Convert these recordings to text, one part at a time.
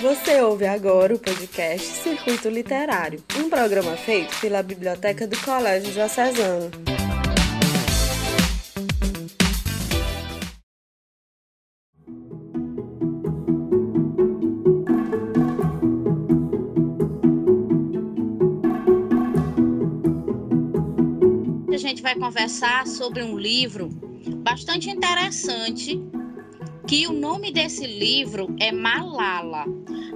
Você ouve agora o podcast Circuito Literário, um programa feito pela Biblioteca do Colégio Diocesano. A gente vai conversar sobre um livro bastante interessante que o nome desse livro é Malala.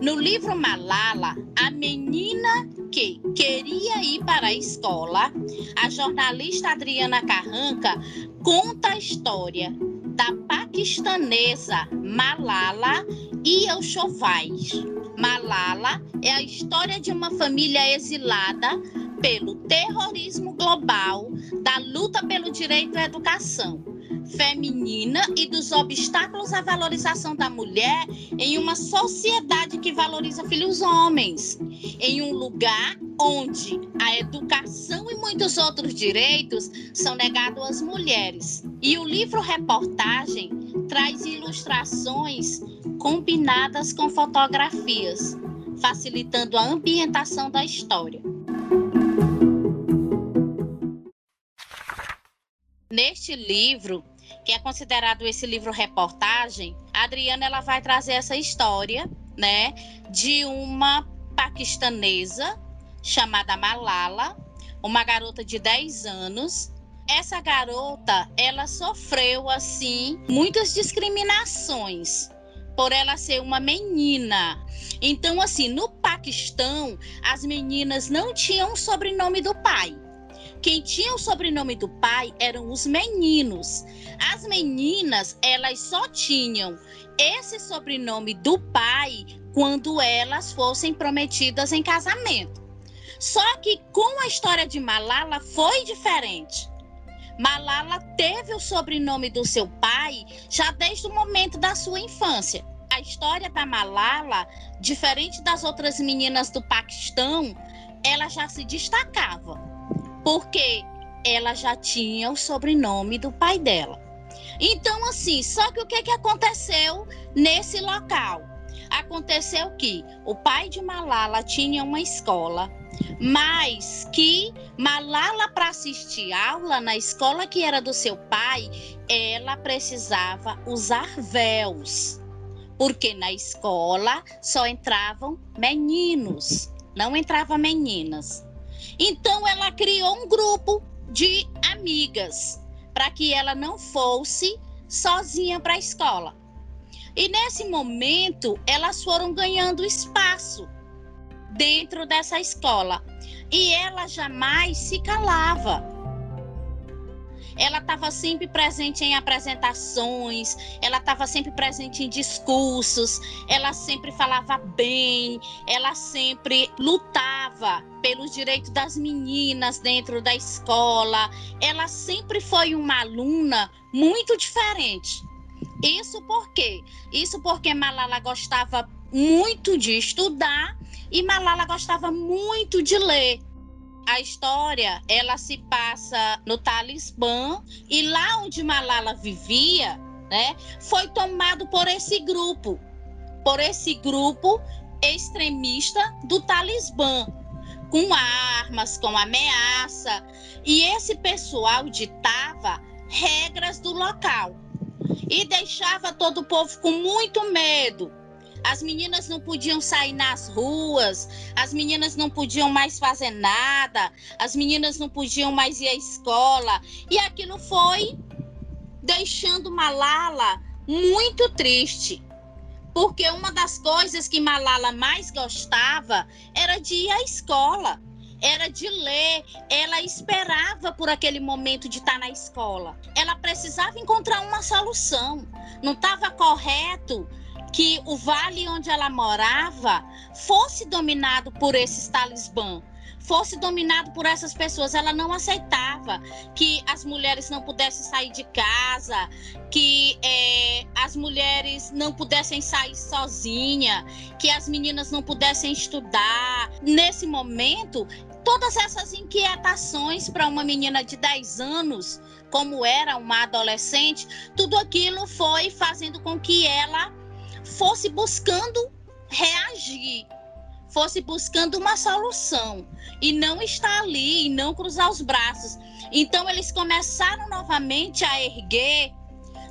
No livro Malala, a menina que queria ir para a escola, a jornalista Adriana Carranca conta a história da paquistanesa Malala Yousafzai. Malala é a história de uma família exilada pelo terrorismo global, da luta pelo direito à educação feminina e dos obstáculos à valorização da mulher em uma sociedade que valoriza filhos homens, em um lugar onde a educação e muitos outros direitos são negados às mulheres. E o livro reportagem traz ilustrações combinadas com fotografias, facilitando a ambientação da história. Neste livro, que é considerado esse livro reportagem, a Adriana ela vai trazer essa história, né, de uma paquistanesa chamada Malala, uma garota de 10 anos. Essa garota, ela sofreu assim muitas discriminações por ela ser uma menina. Então assim, no Paquistão, as meninas não tinham o sobrenome do pai. Quem tinha o sobrenome do pai eram os meninos. As meninas, elas só tinham esse sobrenome do pai quando elas fossem prometidas em casamento. Só que com a história de Malala foi diferente. Malala teve o sobrenome do seu pai já desde o momento da sua infância. A história da Malala, diferente das outras meninas do Paquistão, ela já se destacava porque ela já tinha o sobrenome do pai dela. Então, assim, só que o que, que aconteceu nesse local? Aconteceu que o pai de Malala tinha uma escola, mas que Malala, para assistir aula na escola que era do seu pai, ela precisava usar véus, porque na escola só entravam meninos, não entravam meninas. Então ela criou um grupo de amigas para que ela não fosse sozinha para a escola. E nesse momento elas foram ganhando espaço dentro dessa escola e ela jamais se calava ela estava sempre presente em apresentações, ela estava sempre presente em discursos, ela sempre falava bem, ela sempre lutava pelos direitos das meninas dentro da escola. Ela sempre foi uma aluna muito diferente. Isso por quê? Isso porque Malala gostava muito de estudar e Malala gostava muito de ler a história ela se passa no Talismã e lá onde Malala vivia, né, foi tomado por esse grupo, por esse grupo extremista do Talismã, com armas, com ameaça, e esse pessoal ditava regras do local e deixava todo o povo com muito medo as meninas não podiam sair nas ruas, as meninas não podiam mais fazer nada, as meninas não podiam mais ir à escola. E aquilo foi deixando Malala muito triste. Porque uma das coisas que Malala mais gostava era de ir à escola, era de ler. Ela esperava por aquele momento de estar na escola. Ela precisava encontrar uma solução. Não estava correto que o vale onde ela morava fosse dominado por esses talismã, fosse dominado por essas pessoas. Ela não aceitava que as mulheres não pudessem sair de casa, que é, as mulheres não pudessem sair sozinha, que as meninas não pudessem estudar. Nesse momento, todas essas inquietações para uma menina de 10 anos, como era uma adolescente, tudo aquilo foi fazendo com que ela fosse buscando reagir, fosse buscando uma solução e não estar ali e não cruzar os braços. Então eles começaram novamente a erguer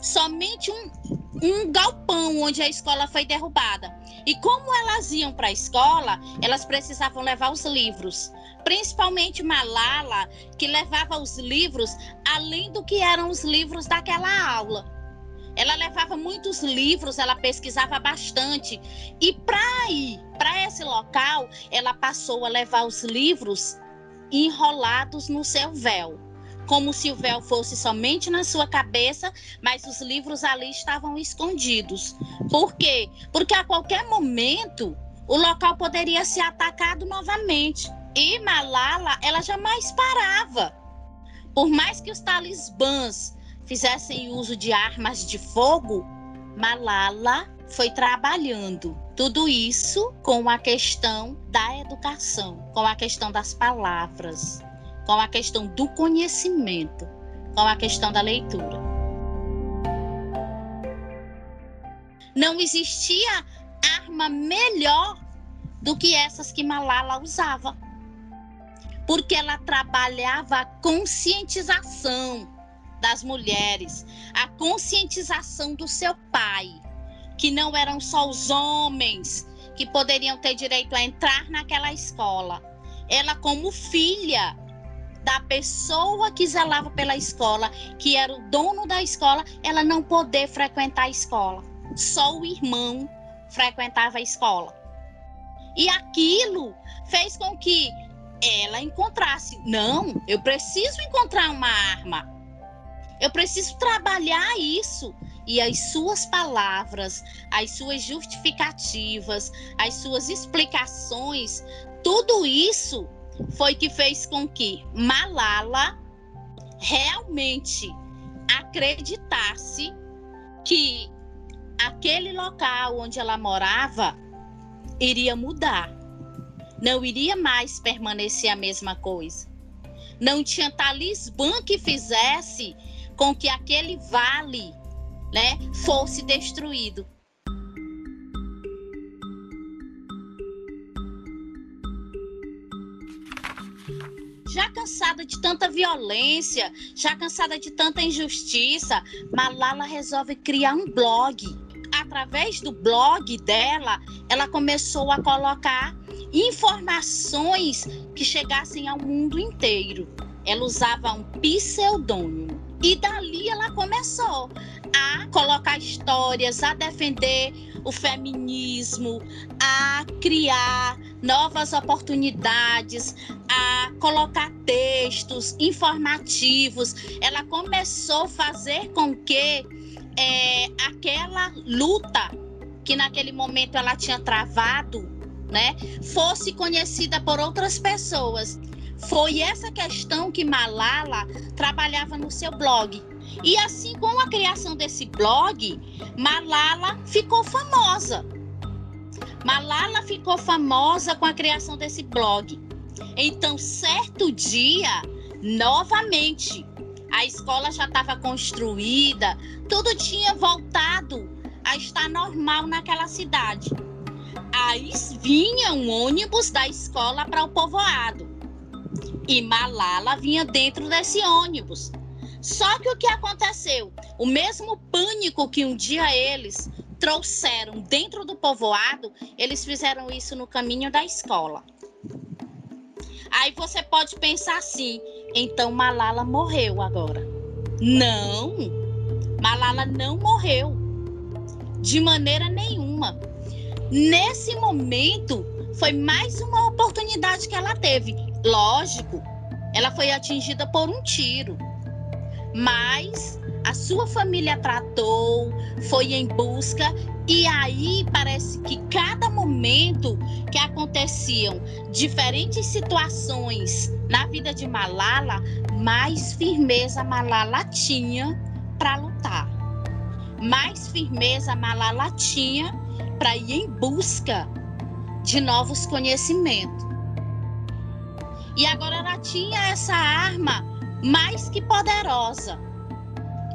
somente um, um galpão onde a escola foi derrubada. E como elas iam para a escola, elas precisavam levar os livros. Principalmente Malala, que levava os livros além do que eram os livros daquela aula. Ela levava muitos livros, ela pesquisava bastante. E para ir para esse local, ela passou a levar os livros enrolados no seu véu como se o véu fosse somente na sua cabeça, mas os livros ali estavam escondidos. Por quê? Porque a qualquer momento o local poderia ser atacado novamente. E Malala, ela jamais parava. Por mais que os talibãs fizessem uso de armas de fogo, Malala foi trabalhando. Tudo isso com a questão da educação, com a questão das palavras com a questão do conhecimento, com a questão da leitura. Não existia arma melhor do que essas que Malala usava. Porque ela trabalhava a conscientização das mulheres, a conscientização do seu pai, que não eram só os homens que poderiam ter direito a entrar naquela escola. Ela, como filha, da pessoa que zelava pela escola, que era o dono da escola, ela não poder frequentar a escola. Só o irmão frequentava a escola. E aquilo fez com que ela encontrasse: não, eu preciso encontrar uma arma. Eu preciso trabalhar isso. E as suas palavras, as suas justificativas, as suas explicações, tudo isso foi que fez com que Malala realmente acreditasse que aquele local onde ela morava iria mudar. Não iria mais permanecer a mesma coisa. Não tinha talismã que fizesse com que aquele vale né, fosse destruído. já cansada de tanta violência, já cansada de tanta injustiça, Malala resolve criar um blog. Através do blog dela, ela começou a colocar informações que chegassem ao mundo inteiro. Ela usava um pseudônimo. E dali ela começou a colocar histórias, a defender o feminismo, a criar novas oportunidades, a colocar textos informativos. Ela começou a fazer com que é, aquela luta que naquele momento ela tinha travado, né, fosse conhecida por outras pessoas. Foi essa questão que Malala trabalhava no seu blog. E assim, com a criação desse blog, Malala ficou famosa. Malala ficou famosa com a criação desse blog. Então, certo dia, novamente, a escola já estava construída, tudo tinha voltado a estar normal naquela cidade. Aí vinha um ônibus da escola para o povoado. E Malala vinha dentro desse ônibus. Só que o que aconteceu? O mesmo pânico que um dia eles trouxeram dentro do povoado, eles fizeram isso no caminho da escola. Aí você pode pensar assim: então Malala morreu agora. Não, Malala não morreu. De maneira nenhuma. Nesse momento, foi mais uma oportunidade que ela teve. Lógico, ela foi atingida por um tiro. Mas a sua família tratou, foi em busca e aí parece que cada momento que aconteciam diferentes situações na vida de Malala, mais firmeza Malala tinha para lutar. Mais firmeza Malala tinha para ir em busca de novos conhecimentos. E agora ela tinha essa arma mais que poderosa,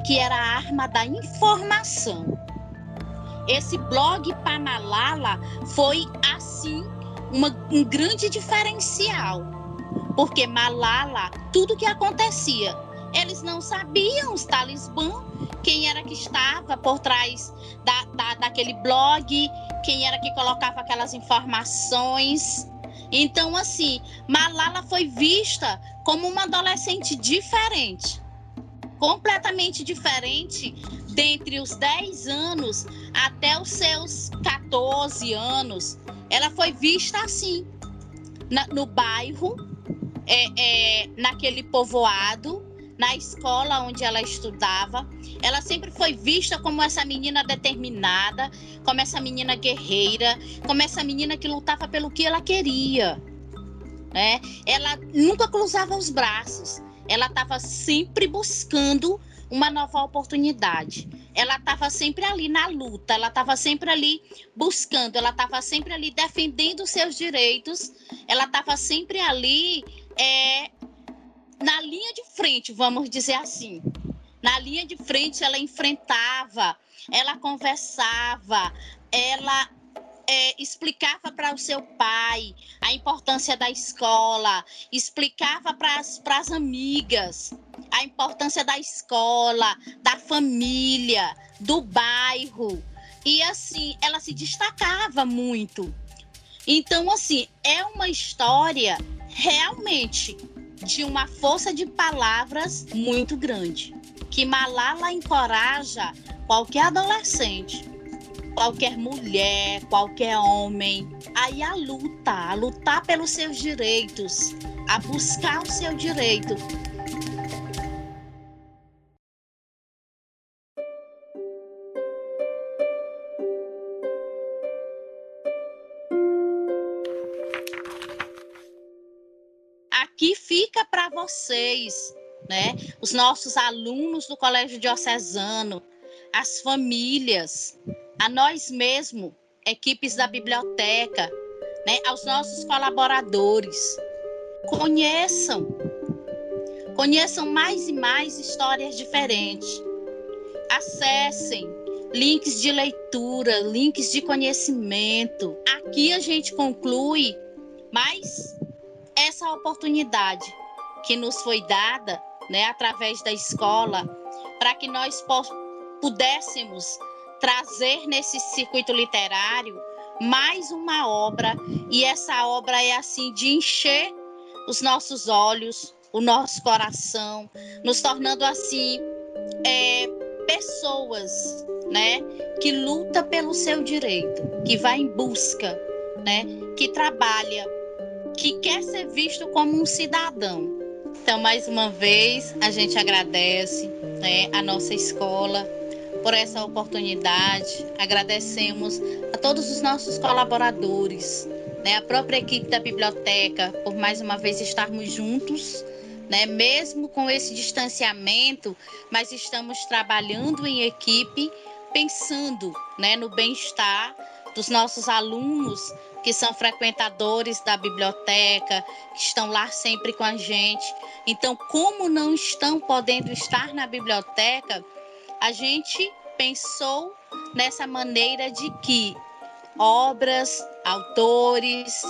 que era a arma da informação. esse blog para Malala foi assim uma, um grande diferencial, porque Malala, tudo que acontecia, eles não sabiam os talismã, quem era que estava por trás da, da, daquele blog, quem era que colocava aquelas informações. Então, assim, Malala foi vista como uma adolescente diferente, completamente diferente dentre os 10 anos até os seus 14 anos. Ela foi vista assim, na, no bairro, é, é, naquele povoado, na escola onde ela estudava. Ela sempre foi vista como essa menina determinada, como essa menina guerreira, como essa menina que lutava pelo que ela queria. Né? Ela nunca cruzava os braços. Ela estava sempre buscando uma nova oportunidade. Ela estava sempre ali na luta, ela estava sempre ali buscando, ela estava sempre ali defendendo seus direitos, ela estava sempre ali é, na linha de frente, vamos dizer assim. Na linha de frente, ela enfrentava, ela conversava, ela é, explicava para o seu pai a importância da escola, explicava para as amigas a importância da escola, da família, do bairro. E assim, ela se destacava muito. Então, assim, é uma história realmente de uma força de palavras muito grande, que Malala encoraja qualquer adolescente, qualquer mulher, qualquer homem, aí a luta, a lutar pelos seus direitos, a buscar o seu direito. Vocês, né? Os nossos alunos do Colégio Diocesano, as famílias, a nós mesmos, equipes da biblioteca, né? Aos nossos colaboradores. Conheçam, conheçam mais e mais histórias diferentes. Acessem links de leitura, links de conhecimento. Aqui a gente conclui, mas essa oportunidade que nos foi dada, né, através da escola, para que nós pudéssemos trazer nesse circuito literário mais uma obra, e essa obra é assim de encher os nossos olhos, o nosso coração, nos tornando assim é, pessoas, né, que luta pelo seu direito, que vai em busca, né, que trabalha que quer ser visto como um cidadão. Então, mais uma vez, a gente agradece né, a nossa escola por essa oportunidade. Agradecemos a todos os nossos colaboradores, né, a própria equipe da biblioteca, por mais uma vez estarmos juntos. Né, mesmo com esse distanciamento, mas estamos trabalhando em equipe, pensando né, no bem-estar dos nossos alunos, que são frequentadores da biblioteca, que estão lá sempre com a gente. Então, como não estão podendo estar na biblioteca, a gente pensou nessa maneira de que obras, autores,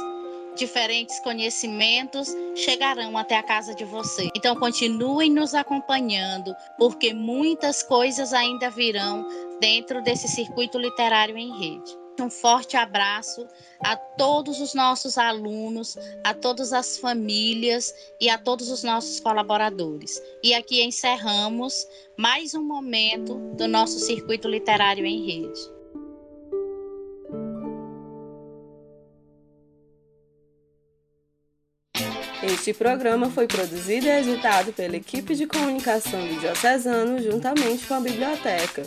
diferentes conhecimentos chegarão até a casa de você. Então continuem nos acompanhando, porque muitas coisas ainda virão dentro desse circuito literário em rede. Um forte abraço a todos os nossos alunos, a todas as famílias e a todos os nossos colaboradores. E aqui encerramos mais um momento do nosso circuito literário em rede. Este programa foi produzido e editado pela equipe de comunicação do Diocesano juntamente com a biblioteca.